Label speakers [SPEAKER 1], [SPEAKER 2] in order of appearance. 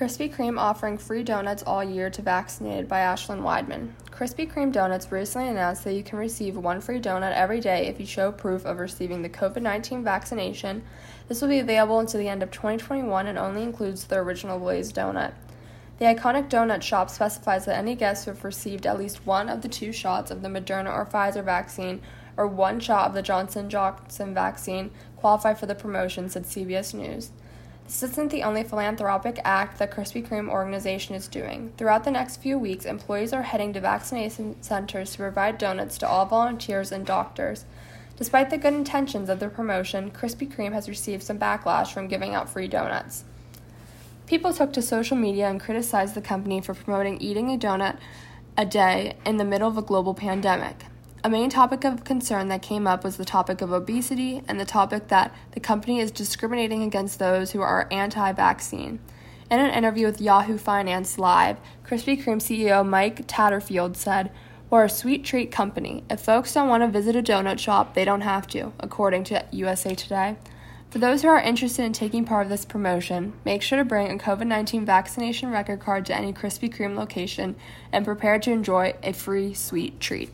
[SPEAKER 1] Krispy Kreme offering free donuts all year to vaccinated by Ashlyn Weidman. Krispy Kreme Donuts recently announced that you can receive one free donut every day if you show proof of receiving the COVID 19 vaccination. This will be available until the end of 2021 and only includes the original glazed donut. The iconic donut shop specifies that any guests who have received at least one of the two shots of the Moderna or Pfizer vaccine or one shot of the Johnson Johnson vaccine qualify for the promotion, said CBS News. This isn't the only philanthropic act that Krispy Kreme organization is doing. Throughout the next few weeks, employees are heading to vaccination centers to provide donuts to all volunteers and doctors. Despite the good intentions of the promotion, Krispy Kreme has received some backlash from giving out free donuts. People took to social media and criticized the company for promoting eating a donut a day in the middle of a global pandemic. A main topic of concern that came up was the topic of obesity and the topic that the company is discriminating against those who are anti vaccine. In an interview with Yahoo Finance Live, Krispy Kreme CEO Mike Tattersfield said, We're a sweet treat company. If folks don't want to visit a donut shop, they don't have to, according to USA Today. For those who are interested in taking part of this promotion, make sure to bring a COVID 19 vaccination record card to any Krispy Kreme location and prepare to enjoy a free sweet treat.